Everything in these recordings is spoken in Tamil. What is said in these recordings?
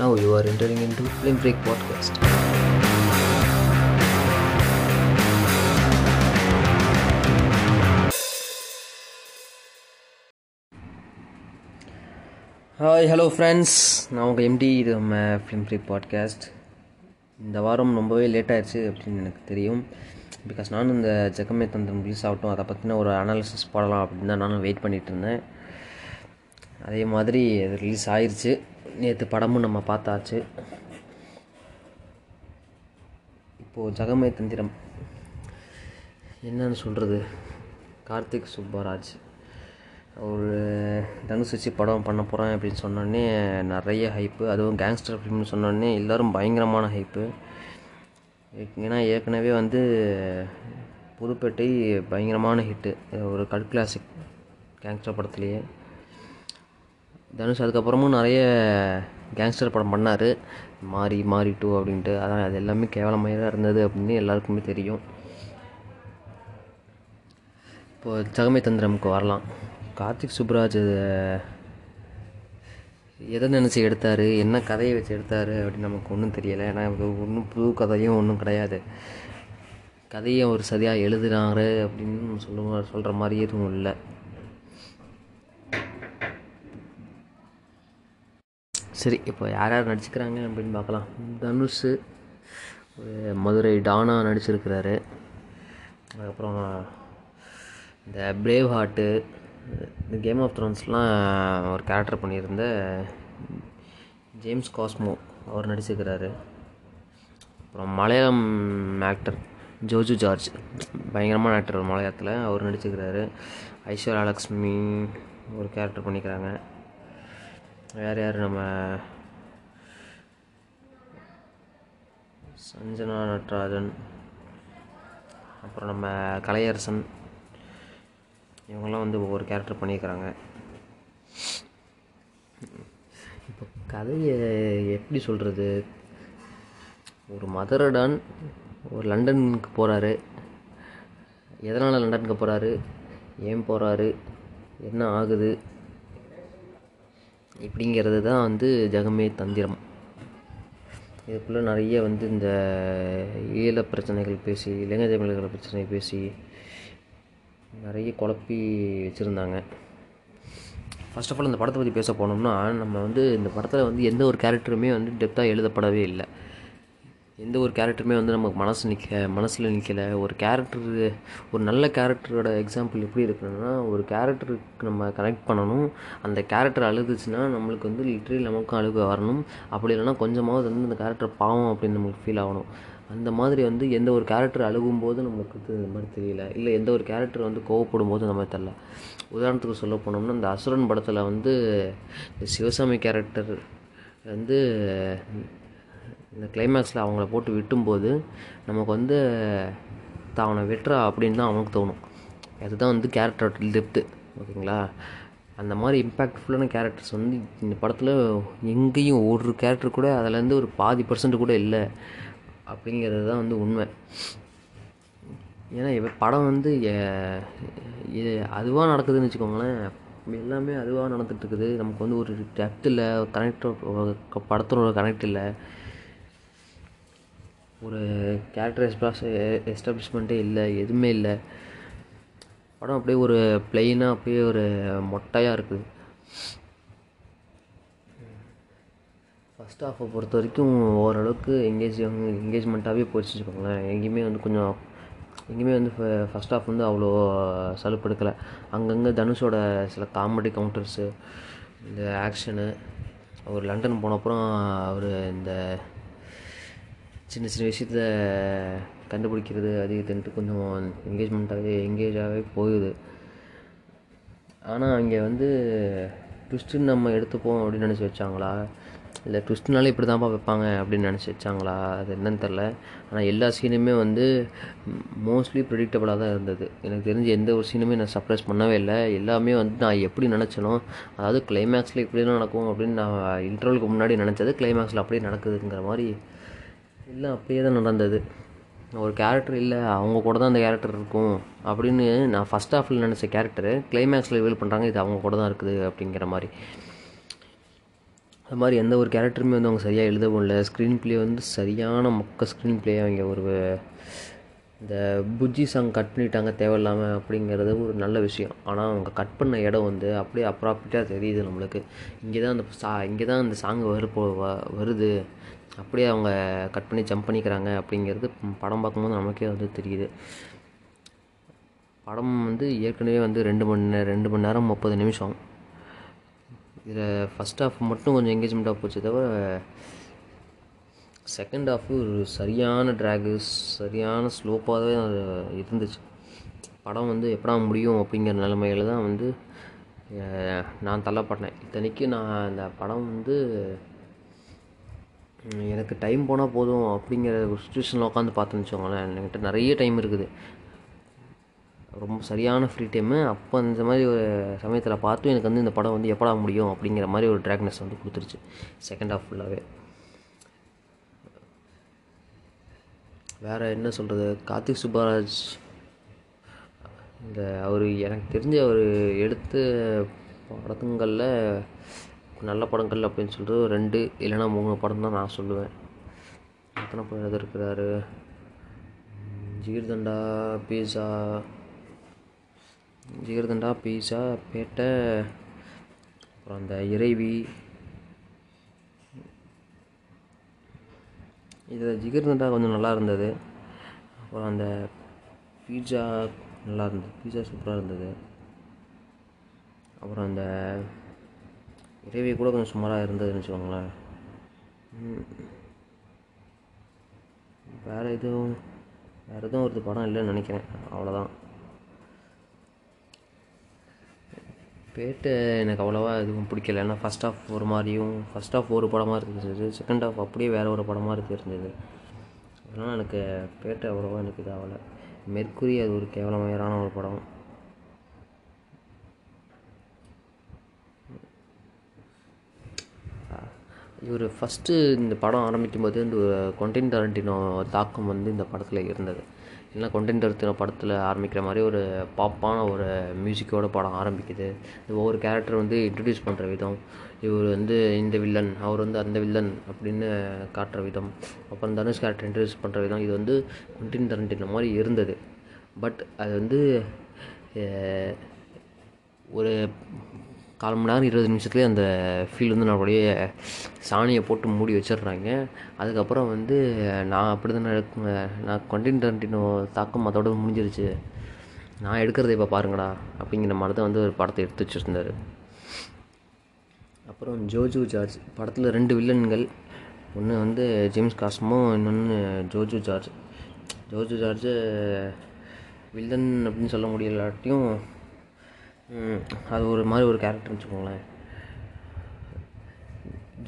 Now you are entering into Film Break Podcast. Hi hello friends நான் உங்கள் எம்டி இது நம்ம ஃபிலிம் ஃப்ரீ பாட்காஸ்ட் இந்த வாரம் ரொம்பவே லேட் ஆயிடுச்சு அப்படின்னு எனக்கு தெரியும். பிகாஸ் நானும் இந்த ஜெகமே தந்திரம் ரிலீஸ் ஆகட்டும் அதை பற்றின ஒரு அனாலிசிஸ் போடலாம் அப்படின்னு தான் நானும் வெயிட் பண்ணிகிட்டு இருந்தேன். அதே மாதிரி அது ரிலீஸ் ஆயிடுச்சு நேற்று படமும் நம்ம பார்த்தாச்சு. இப்போது ஜெகமே தந்திரம். என்னன்னு சொல்கிறது கார்த்திக் சுப்பராஜ். ஒரு தனுஷ் வச்சு படம் பண்ண போகிறேன் அப்படின்னு சொன்னோடனே நிறைய ஹைப்பு அதுவும் கேங்ஸ்டர் ஃபிலிம்னு சொன்னோடனே எல்லோரும் பயங்கரமான ஹைப்பு ஏன்னா ஏற்கனவே வந்து புதுப்பேட்டை பயங்கரமான ஹிட்டு ஒரு கல் கிளாசிக் கேங்ஸ்டர் படத்துலேயே. தனுஷ் அதுக்கப்புறமும் நிறைய கேங்ஸ்டர் படம் பண்ணார். மாறி மாறி டூ அப்படின்ட்டு. அதான் அது எல்லாமே கேவலமாக தான் இருந்தது அப்படின்னு எல்லாருக்குமே தெரியும். இப்போது ஜகமே தந்திரமுக்கு வரலாம். கார்த்திக் சுப்ராஜ் எதை நினச்சி எடுத்தார்? என்ன கதையை வச்சு எடுத்தார்? அப்படின்னு நமக்கு ஒன்றும் தெரியலை. ஏன்னா ஒன்றும் புது கதையும் ஒன்றும் கிடையாது. கதையை ஒரு சரியாக எழுதுனாரு அப்படின்னு சொல்லுவ சொல்கிற மாதிரி எதுவும் இல்லை. சரி இப்போ யார் யார் நடிச்சுக்கிறாங்க அப்படின்னு பார்க்கலாம். தனுஷ் மதுரை டானா நடிச்சிருக்கிறாரு. அதுக்கப்புறம் இந்த பிரேவ் ஹார்ட்டு இந்த கேம் ஆஃப் த்ரோன்ஸ்லாம் ஒரு கேரக்டர் பண்ணியிருந்த ஜேம்ஸ் காஸ்மோ அவர் நடிச்சிருக்கிறாரு. அப்புறம் மலையாளம் ஆக்டர் ஜோஜு ஜார்ஜ் பயங்கரமான ஆக்டர் மலையாளத்தில் அவர் நடிச்சிருக்கிறாரு. ஐஸ்வர்யா லக்ஷ்மி ஒரு கேரக்டர் பண்ணிக்கிறாங்க. வேறு யார் நம்ம? சஞ்சனா நட்ராஜன். அப்புறம் நம்ம கலையரசன். இவங்கெல்லாம் வந்து ஒவ்வொரு கேரக்டர் பண்ணியிருக்கிறாங்க. இப்போ கதையை எப்படி சொல்கிறது ஒரு மதரடான் ஒரு லண்டனுக்கு போகிறாரு எதனால் லண்டனுக்கு போகிறாரு ஏன் போகிறாரு என்ன ஆகுது? இப்படிங்கிறது தான் வந்து ஜெகமே தந்திரம். இதுக்குள்ளே நிறைய வந்து இந்த ஈழ பிரச்சனைகள் பேசி இளைஞர் தமிழர்கள் பிரச்சனை பேசி நிறைய குழப்பி வச்சுருந்தாங்க. ஃபர்ஸ்ட் ஆஃப் ஆல் இந்த படத்தை பற்றி பேச போனோம்னா நம்ம வந்து இந்த படத்தில் வந்து எந்த ஒரு கேரக்டருமே வந்து டெப்த்தாக எழுதப்படவே இல்லை. எந்த ஒரு கேரக்டருமே வந்து நமக்கு மனசு நிற்க மனசில் நிற்கலை ஒரு கேரக்டர் ஒரு நல்ல கேரக்டரோட எக்ஸாம்பிள் எப்படி இருக்கணும்னா ஒரு கேரக்டருக்கு நம்ம கனெக்ட் பண்ணணும். அந்த கேரக்டர் அழுதுச்சுன்னா நம்மளுக்கு வந்து லிட்ரலி நமக்கும் அழுக வரணும். அப்படி இல்லைன்னா கொஞ்சமாவது வந்து அந்த கேரக்டர் பாவம் அப்படின்னு நம்மளுக்கு ஃபீல் ஆகணும். அந்த மாதிரி வந்து எந்த ஒரு கேரக்டர் அழுகும்போது போது நமக்கு இந்த மாதிரி தெரியல. இல்லை எந்த ஒரு கேரக்டர் வந்து கோவப்படும் போது நம்ம தெரில உதாரணத்துக்கு சொல்ல போனோம்னா இந்த அசுரன் படத்தில் வந்து சிவசாமி கேரக்டர் வந்து இந்த கிளைமேக்ஸில் அவங்கள போட்டு விட்டும்போது நமக்கு வந்து தான் அவனை வெட்டுறா அப்படின்னு தான் அவனுக்கு தோணும். அதுதான் வந்து கேரக்டரோட டெப்த்து ஓகேங்களா? அந்த மாதிரி இம்பேக்ட்ஃபுல்லான கேரக்டர்ஸ் வந்து இந்த படத்தில் எங்கேயும் ஒரு கேரக்டர் கூட அதிலேருந்து ஒரு பாதி பர்சன்ட் கூட இல்லை அப்படிங்கிறது தான் வந்து உண்மை. ஏன்னா இப்போ படம் வந்து இது அதுவாக நடக்குதுன்னு வச்சுக்கோங்களேன். எல்லாமே அதுவாக நடந்துகிட்ருக்குது நமக்கு வந்து ஒரு டெப்த் இல்லை கனெக்ட் படத்தோட கனெக்ட் இல்லை ஒரு கேரக்டர் எஸ்பாஸ் எஸ்டாப்ளிஷ்மெண்ட்டே இல்லை எதுவுமே இல்லை. படம் அப்படியே ஒரு பிளெயினாக அப்படியே ஒரு மொட்டையாக இருக்குது. ஃபஸ்ட் ஹாஃபை பொறுத்த வரைக்கும் ஓரளவுக்கு எங்கேஜ் எங்கேஜ்மெண்ட்டாகவே போயிடுச்சு வச்சுக்கோங்களேன். எங்கேயுமே வந்து கொஞ்சம் எங்கேயுமே வந்து ஃபஸ்ட் ஹாஃப் வந்து அவ்வளோ சலுப்படுக்கலை. அங்கங்கே தனுஷோட சில காமெடி கவுண்டர்ஸு இந்த ஆக்ஷனு அவர் லண்டன் போன அப்புறம் அவர் இந்த சின்ன சின்ன விஷயத்தில் கண்டுபிடிக்கிறது அது இதுன்ட்டு கொஞ்சம் என்கேஜ்மெண்ட்டாகவே என்கேஜாகவே போகுது. ஆனால் அங்கே வந்து ட்விஸ்ட்டுன்னு நம்ம எடுத்துப்போம் அப்படின்னு நினச்சி வச்சாங்களா? இல்லை ட்விஸ்ட்னாலே இப்படி தான்ப்பா வைப்பாங்க அப்படின்னு நினச்சி வச்சாங்களா? அது என்னன்னு தெரில ஆனால் எல்லா சீனுமே வந்து மோஸ்ட்லி ப்ரிடிக்டபுளாக தான் இருந்தது. எனக்கு தெரிஞ்சு எந்த ஒரு சீனுமே நான் சர்ப்ரைஸ் பண்ணவே இல்லை. எல்லாமே வந்து நான் எப்படி நினச்சனோ அதாவது கிளைமேக்ஸில் இப்படிலாம் நடக்கும் அப்படின்னு நான் இன்டர்வலுக்கு முன்னாடி நினச்சது கிளைமேக்ஸில் அப்படியே நடக்குதுங்கிற மாதிரி எல்லாம் அப்படியே தான் நடந்தது. ஒரு கேரக்டர் இல்லை அவங்க கூட தான் அந்த கேரக்டர் இருக்கும் அப்படின்னு நான் ஃபஸ்ட் ஹாஃபில் நினச்ச கேரக்டரு கிளைமேக்ஸில் ரிவீல் பண்ணுறாங்க இது அவங்க கூட தான் இருக்குது அப்படிங்கிற மாதிரி. அது மாதிரி எந்த ஒரு கேரக்டருமே வந்து அவங்க சரியாக எழுதவும் இல்லை. ஸ்க்ரீன் ப்ளே வந்து சரியான மொக்க ஸ்க்ரீன் ப்ளே அவங்க ஒரு இந்த புஜ்ஜி சாங் கட் பண்ணிட்டாங்க தேவையில்லாமல் அப்படிங்கிறது ஒரு நல்ல விஷயம். ஆனால் அவங்க கட் பண்ண இடம் வந்து அப்படியே அப்ராப்ரிட்டாக தெரியுது நம்மளுக்கு. இங்கே தான் அந்த சா இங்கே தான் அந்த சாங் வரு வ- வருது. அப்படியே அவங்க கட் பண்ணி ஜம்ப் பண்ணிக்கிறாங்க அப்படிங்கிறது படம் பார்க்கும்போது நமக்கே வந்து தெரியுது. படம் வந்து ஏற்கனவே வந்து ரெண்டு மணி நேரம் ரெண்டு மணி நேரம் முப்பது நிமிஷம். இதில் ஃபஸ்ட் ஹாஃப் மட்டும் கொஞ்சம் என்கேஜ்மெண்ட்டாக போச்சு தவிர செகண்ட் ஹாஃபு ஒரு சரியான ட்ராகு சரியான ஸ்லோப்பாகவே இருந்துச்சு. படம் வந்து எப்படா முடியும் அப்படிங்கிற நிலமையில தான் வந்து நான் தள்ளப்பட்டேன். இத்தனைக்கு நான் அந்த படம் வந்து எனக்கு டைம் போனால் போதும் அப்படிங்கிற ஒரு சுச்சுவேஷனில் உட்காந்து பார்த்தேன்னு வச்சுக்கோங்களேன். என்கிட்ட நிறைய டைம் இருக்குது. ரொம்ப சரியான ஃப்ரீ டைமு அப்போ அந்த மாதிரி ஒரு சமயத்தில் பார்த்து எனக்கு வந்து இந்த படம் வந்து எப்படா முடியும் அப்படிங்கிற மாதிரி ஒரு ட்ராக்னஸ் வந்து கொடுத்துருச்சு. செகண்ட் ஹாஃப் ஃபுல்லாகவே வேறு என்ன சொல்கிறது கார்த்திக் சுப்பராஜ் இந்த அவர் எனக்கு தெரிஞ்ச அவர் எடுத்த படத்துங்களில் நல்ல படங்கள் அப்படின்னு சொல்லிட்டு ரெண்டு இல்லைன்னா மூணு படம் தான் நான் சொல்லுவேன். எத்தனை படம் எடுத்திருக்கிறாரு ஜீர்தண்டா பீஸா ஜீர்தண்டா பீஸா பேட்டை அப்புறம் அந்த இறைவி. இதில் ஜிகிர்தண்டா கொஞ்சம் நல்லா இருந்தது. அப்புறம் அந்த பீட்சா நல்லா இருந்தது. பீட்சா சூப்பராக இருந்தது. அப்புறம் அந்த இறைவி கூட கொஞ்சம் சுமாராக இருந்ததுன்னு வச்சுக்கோங்களேன். வேறு எதுவும் வேறு எதுவும் ஒரு படம் இல்லைன்னு நினைக்கிறேன். அவ்வளோதான் பேட்டு எனக்கு அவ்வளோவா எதுவும் பிடிக்கல. ஏன்னா ஃபஸ்ட் ஆஃப் ஒரு மாதிரியும் ஃபஸ்ட் ஆஃப் ஒரு படமாக இருந்துச்சு. செகண்ட் ஆஃப் அப்படியே வேறு ஒரு படமாக இருக்கு இருந்தது. அதனால் எனக்கு பேட்டை அவ்வளோவா எனக்கு இதாகலை. மெர்க்குரி அது ஒரு கேவலமயரான ஒரு படம். இவர் ஃபஸ்ட்டு இந்த படம் ஆரம்பிக்கும் போது இந்த கொண்டின் டரண்டினோ தாக்கம் வந்து இந்த படத்தில் இருந்தது. ஏன்னா கொண்டின் டரண்டினோ படத்தில் ஆரம்பிக்கிற மாதிரி ஒரு பாப்பான ஒரு மியூசிக்கோட படம் ஆரம்பிக்குது. இந்த ஒவ்வொரு கேரக்டர் வந்து இன்ட்ரடியூஸ் பண்ணுற விதம் இவர் வந்து இந்த வில்லன் அவர் வந்து அந்த வில்லன் அப்படின்னு காட்டுற விதம் அப்புறம் தனுஷ் கேரக்டர் இன்ட்ரடியூஸ் பண்ணுற விதம் இது வந்து கொண்டின் டரண்டினோ மாதிரி இருந்தது. பட் அது வந்து ஒரு கால் மணி நேரம் இருபது நிமிஷத்துலேயே அந்த ஃபீல் வந்து நம்மளுடைய சாணியை போட்டு மூடி வச்சிடுறாங்க. அதுக்கப்புறம் வந்து நான் அப்படி தான் நான் கொண்டின் டரண்டினோ தாக்கம் அதோட முடிஞ்சிருச்சு. நான் எடுக்கிறத இப்போ பாருங்கடா அப்படிங்கிற மாதிரி தான் வந்து ஒரு படத்தை எடுத்து வச்சுருந்தார். அப்புறம் ஜோஜு ஜார்ஜ் படத்தில் ரெண்டு வில்லன்கள். ஒன்று வந்து ஜேம்ஸ் காஸ்மோ இன்னொன்று Joju George. Joju George villain அப்படின்னு சொல்ல முடியலாட்டியும் அது ஒரு மாதிரி ஒரு கேரக்டர்னு வச்சுக்கோங்களேன்.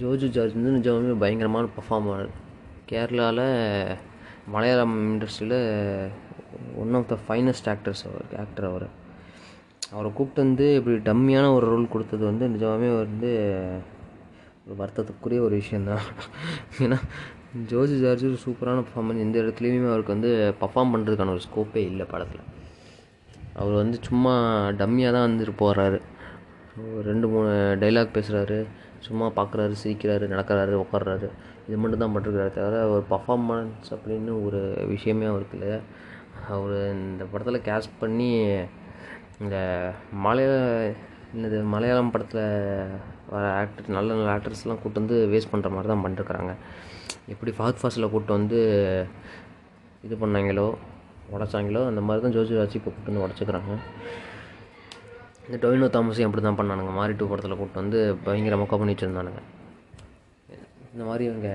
ஜோஜு ஜார்ஜ் வந்து நிஜமே பயங்கரமான பர்ஃபார்மர் கேரளாவில் மலையாளம் இண்டஸ்ட்ரியில் one of the finest actors our actor அவர். அவரை கூப்பிட்டு வந்து இப்படி டம்மியான ஒரு ரோல் கொடுத்தது வந்து நிஜமாவே வந்து ஒரு வருத்தத்துக்குரிய ஒரு விஷயந்தான் ஏன்னா ஜோஜி ஜார்ஜ் ஒரு சூப்பரான பர்ஃபார்மன்ஸ் எந்த இடத்துலையுமே அவருக்கு வந்து பர்ஃபார்ம் பண்ணுறதுக்கான ஒரு ஸ்கோப்பே இல்லை படத்தில். அவர் வந்து சும்மா டம்மியாக தான் வந்துட்டு போகிறாரு ரெண்டு மூணு டைலாக் பேசுகிறாரு சும்மா பார்க்குறாரு சிரிக்கிறாரு நடக்கிறாரு உட்கார்றாரு இது மட்டும் தான் பண்ணிருக்காரு தவிர ஒரு பர்ஃபார்மன்ஸ் அப்படின்னு ஒரு விஷயமே அவருக்கு இல்லை. அவர் இந்த படத்தில் கேஸ்ட் பண்ணி இந்த மலையாள என்னது மலையாளம் படத்தில் வர ஆக்டர் நல்ல நல்ல ஆக்டர்ஸ்லாம் கூட்டு வந்து வேஸ்ட் பண்ணுற மாதிரி தான் பண்ணிருக்கிறாங்க. எப்படி ஃபாத் ஃபாஸில் கூப்பிட்டு வந்து இது பண்ணாங்களோ உடச்சாங்களோ அந்த மாதிரி தான் ஜோஜி ராஜி இப்போ கூட்டு வந்து உடச்சிக்கிறாங்க. இந்த டொயினோ தாமஸையும் அப்படி தான் பண்ணானுங்க. மாரி டூ படத்தில் கூட்டு வந்து பயங்கர மொக்க பண்ணி வச்சுருந்தானுங்க இந்த மாதிரி இவங்க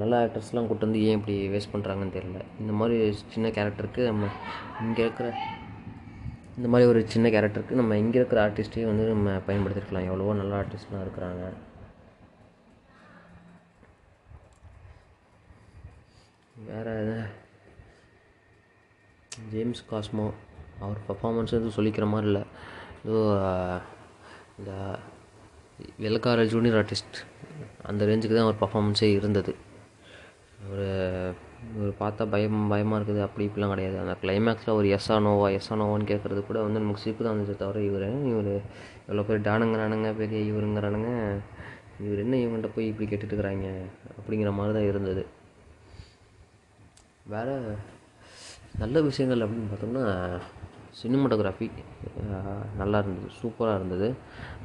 நல்ல ஆக்டர்ஸ்லாம் கூட்டு வந்து ஏன் இப்படி வேஸ்ட் பண்ணுறாங்கன்னு தெரியல. இந்த மாதிரி சின்ன கேரக்டருக்கு நம்ம இங்கே இருக்கிற இந்த மாதிரி ஒரு சின்ன கேரக்டருக்கு நம்ம இங்கே இருக்கிற ஆர்டிஸ்ட்டையும் வந்து நம்ம பயன்படுத்திருக்கலாம். எவ்வளவோ நல்ல ஆர்டிஸ்ட்லாம் இருக்கிறாங்க. வேறு ஜேம்ஸ் காஸ்மோ அவர் பர்ஃபாமன்ஸ் எதுவும் சொல்லிக்கிற மாதிரி இல்லை. ஏதோ இந்த வெள்ளக்கார ஜூனியர் ஆர்டிஸ்ட் அந்த ரேஞ்சுக்கு தான் அவர் பர்ஃபாமன்ஸே இருந்தது. ஒரு ஒரு பார்த்தா பயம் பயமாக இருக்குது. அப்படி இப்படிலாம் கிடையாது. அந்த கிளைமேக்ஸில் ஒரு எஸ்ஸா நோவா எஸ்ஸா நோவான்னு கேட்குறது கூட வந்து நமக்கு சிரிப்பு தான் வந்துச்சு தவிர இவர் இவர் எவ்வளோ பேர் டானுங்கிறானுங்க பெரிய இவருங்கிறானுங்க இவர் என்ன இவங்கள்ட்ட போய் இப்படி கேட்டுட்டுருக்குறாங்க அப்படிங்கிற மாதிரி தான் இருந்தது. வேறு நல்ல விஷயங்கள் அப்படின்னு பார்த்தோம்னா சினிமாட்டோகிராஃபி நல்லா இருந்தது சூப்பராக இருந்தது.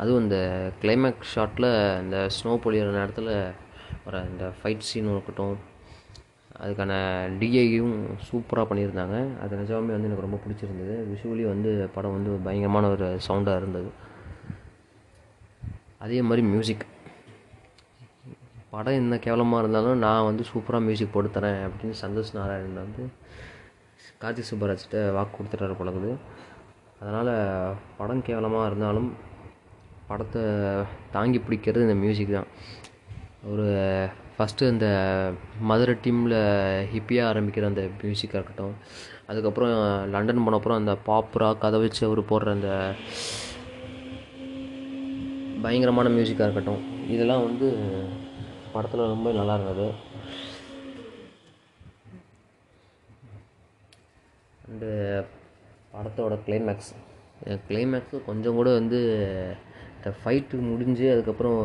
அதுவும் இந்த கிளைமேக்ஸ் ஷாட்டில் இந்த ஸ்னோ பொழியிற நேரத்தில் வர இந்த ஃபைட் சீனும் இருக்கட்டும் அதுக்கான டிஐயும் சூப்பராக பண்ணியிருந்தாங்க. அது நிஜமாமே வந்து எனக்கு ரொம்ப பிடிச்சிருந்தது. விஷுவலி வந்து படம் வந்து பயங்கரமான ஒரு சவுண்டாக இருந்தது. அதே மாதிரி மியூசிக் படம் என்ன கேவலமாக இருந்தாலும் நான் வந்து சூப்பராக மியூசிக் போட்டு தரேன் அப்படின்னு சந்தோஷ் நாராயணன் வந்து கார்த்தி சுப்பராஜ்கிட்ட வாக்கு கொடுத்துட்டாரு பழகுது அதனால் படம் கேவலமாக இருந்தாலும் படத்தை தாங்கி பிடிக்கிறது இந்த மியூசிக் தான். ஒரு ஃபஸ்ட்டு அந்த மதுரை டீமில் ஹிப்பியாக ஆரம்பிக்கிற அந்த மியூசிக்காக இருக்கட்டும். அதுக்கப்புறம் லண்டன் போன அப்புறம் அந்த பாப்புரா கதை வச்சு அவர் போடுற அந்த பயங்கரமான மியூசிக்காக இருக்கட்டும். இதெல்லாம் வந்து படத்தில் ரொம்ப நல்லா இருந்தது. அண்டு படத்தோட கிளைமேக்ஸ் கிளைமேக்ஸு கொஞ்சம் கூட வந்து இந்த ஃபைட்டு முடிஞ்சு அதுக்கப்புறம்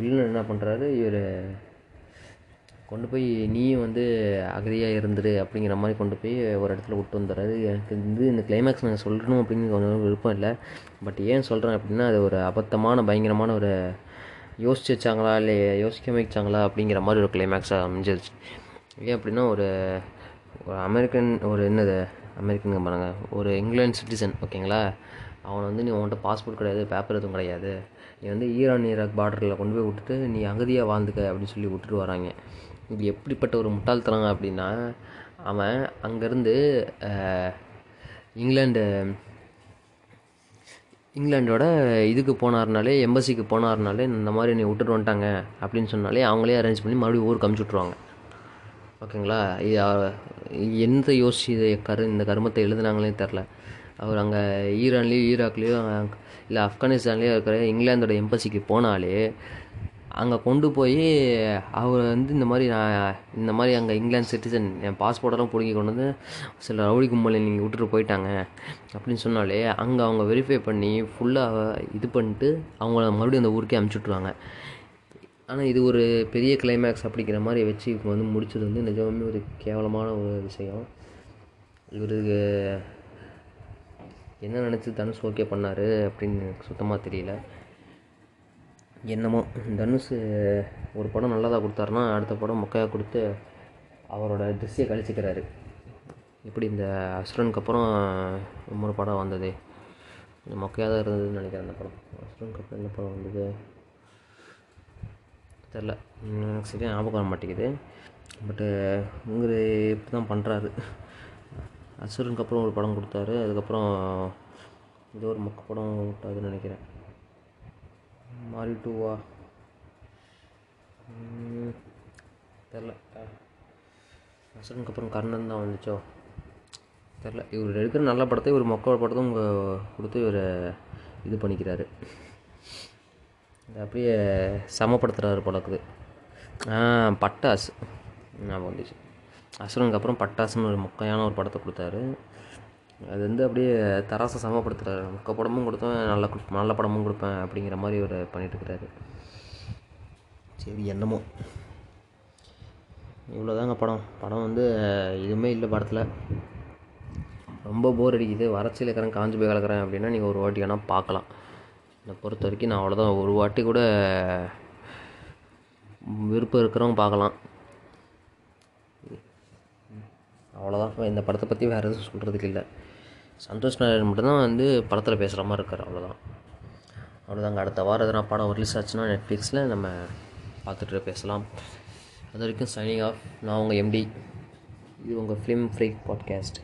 வில்லன் என்ன பண்ணுறாரு இவர் கொண்டு போய் நீயும் வந்து அகதியாக இருந்துரு அப்படிங்கிற மாதிரி கொண்டு போய் ஒரு இடத்துல விட்டு வந்துடுறாரு. எனக்கு வந்து இந்த கிளைமேக்ஸ் நான் சொல்லணும் அப்படின்னு கொஞ்சம் விருப்பம் இல்லை. பட் ஏன் சொல்கிறேன் அப்படின்னா அது ஒரு அபத்தமான பயங்கரமான ஒரு யோசிச்சு வச்சாங்களா இல்லை யோசிக்க வைச்சாங்களா அப்படிங்கிற மாதிரி ஒரு கிளைமேக்ஸாக அமைஞ்சிருச்சு. ஏன் அப்படின்னா ஒரு ஒரு அமெரிக்கன் ஒரு என்னது அமெரிக்கனுங்க பாருங்க. ஒரு இங்கிலாந்து சிட்டிசன் ஓகேங்களா? அவனை வந்து நீ உன்கிட்ட பாஸ்போர்ட் கிடையாது பேப்பர் எதுவும் கிடையாது. நீ வந்து ஈரான் ஈராக் பார்டரில் கொண்டு போய் விட்டுட்டு நீ அகதியாக வாழ்ந்துக்க அப்படின்னு சொல்லி விட்டுட்டு வராங்க. இது எப்படிப்பட்ட ஒரு முட்டாள்தனங்க அப்படின்னா அவன் அங்கேருந்து இங்கிலாண்டு இங்கிலாண்டோட இதுக்கு போனார்னாலே எம்பசிக்கு போனார்னாலே இந்த மாதிரி நீ விட்டுட்டு வந்துட்டாங்க அப்படின்னு சொன்னாலே அவங்களே அரேஞ்ச் பண்ணி மறுபடியும் ஊருக்கு அமுச்சு விட்ருவாங்க ஓகேங்களா? இது எந்த யோசிச்சு கரு இந்த கருமத்தை எழுதுனாங்களே தெரில. அவர் அங்கே ஈரான்லேயும் ஈராக்லேயும் இல்லை ஆப்கானிஸ்தான்லேயும் இருக்கிற இங்கிலாந்தோட எம்பசிக்கு போனாலே அங்கே கொண்டு போய் அவர் வந்து இந்த மாதிரி நான் இந்த மாதிரி அங்கே இங்கிலாந்து சிட்டிசன் என் பாஸ்போர்ட்டெல்லாம் பிடுங்கி கொண்டு வந்து சில ரவுடி கும்பலை நீங்கள் விட்டுட்டு போயிட்டாங்க அப்படின்னு சொன்னாலே அங்கே அவங்க வெரிஃபை பண்ணி ஃபுல்லாக இது பண்ணிட்டு அவங்கள மறுபடியும் அந்த ஊருக்கே அமுச்சு விட்ருவாங்க ஆனால் இது ஒரு பெரிய கிளைமேக்ஸ் அப்படிங்கிற மாதிரி வச்சு இப்போ வந்து முடித்தது வந்து நிஜமாமே ஒரு கேவலமான ஒரு விஷயம். இவருக்கு என்ன நினச்சி தனுஷ் ஓகே பண்ணார் அப்படின்னு எனக்கு சுத்தமாக தெரியல. என்னமோ தனுஷ் ஒரு படம் நல்லதாக கொடுத்தாருன்னா அடுத்த படம் மொக்கையாக கொடுத்து அவரோட ட்ரெஸ்ஸையே கழிச்சிக்கிறாரு. இப்படி இந்த அசுரனுக்கு அப்புறம் இன்னொரு படம் வந்தது? மொக்கையாக தான் இருந்ததுன்னு நினைக்கிறேன் அந்த படம். அசுரனுக்கு அப்புறம் என்ன படம் வந்தது? தெரில எனக்கு சரியாக ஞாபகம் வர மாட்டேங்குது. பட்டு இவர் இப்படி தான் பண்ணுறாரு அசுரனுக்கு அப்புறம் ஒரு படம் கொடுத்தாரு. அதுக்கப்புறம் ஏதோ ஒரு மொக்க படம் விட்டாதுன்னு நினைக்கிறேன். மாறி டூவா தெரில அசுரனுக்கு அப்புறம் கர்ணன் தான் வந்துச்சோ? தெரில இவர் எடுக்கிற நல்ல படத்தை இவர் மொக்க படத்தும் கொடுத்து இவர் இது பண்ணிக்கிறாரு. இது அப்படியே சமப்படுத்துகிறாரு போலக்குது பட்டாஸ் ஞாபகம் வந்துச்சு. அசுரனுக்கு அப்புறம் பட்டாசுன்னு ஒரு முக்கையான ஒரு படத்தை கொடுத்தாரு. அது வந்து அப்படியே தராசை சமப்படுத்துகிறாரு முக்க படமும் கொடுத்தேன் நல்ல நல்ல படமும் கொடுப்பேன் அப்படிங்கிற மாதிரி ஒரு பண்ணிட்டுருக்கிறாரு. சரி என்னமோ. இவ்வளோதாங்க படம். படம் வந்து எதுவுமே இல்லை படத்தில். ரொம்ப போர் அடிக்குது. வறட்சியில் இருக்கிறேன் காஞ்சு போய் கலக்கிறேன் அப்படின்னா நீங்கள் ஒரு வாட்டி வேணால் பார்க்கலாம். என்னை பொறுத்த வரைக்கும் நான் அவ்வளோதான் ஒரு வாட்டி கூட விருப்பம் இருக்கிறவங்க பார்க்கலாம். அவ்வளோதான் இந்த படத்தை பற்றி வேறு எதுவும் சொல்கிறதுக்கு இல்லை. சந்தோஷ் நாராயணன் மட்டும்தான் வந்து படத்தில் பேசுகிற மாதிரி இருக்கார். அவ்வளோதான் அவ்வளோதாங்க அடுத்த வாரம் எதனா படம் ரிலீஸ் ஆச்சுன்னா நெட்ஃப்ளிக்ஸில் நம்ம பார்த்துட்டு பேசலாம். அது வரைக்கும் சைனிங் ஆஃப் நான் உங்கள் எம்டி இது உங்கள் ஃபிலிம் ஃப்ரீ பாட்காஸ்ட்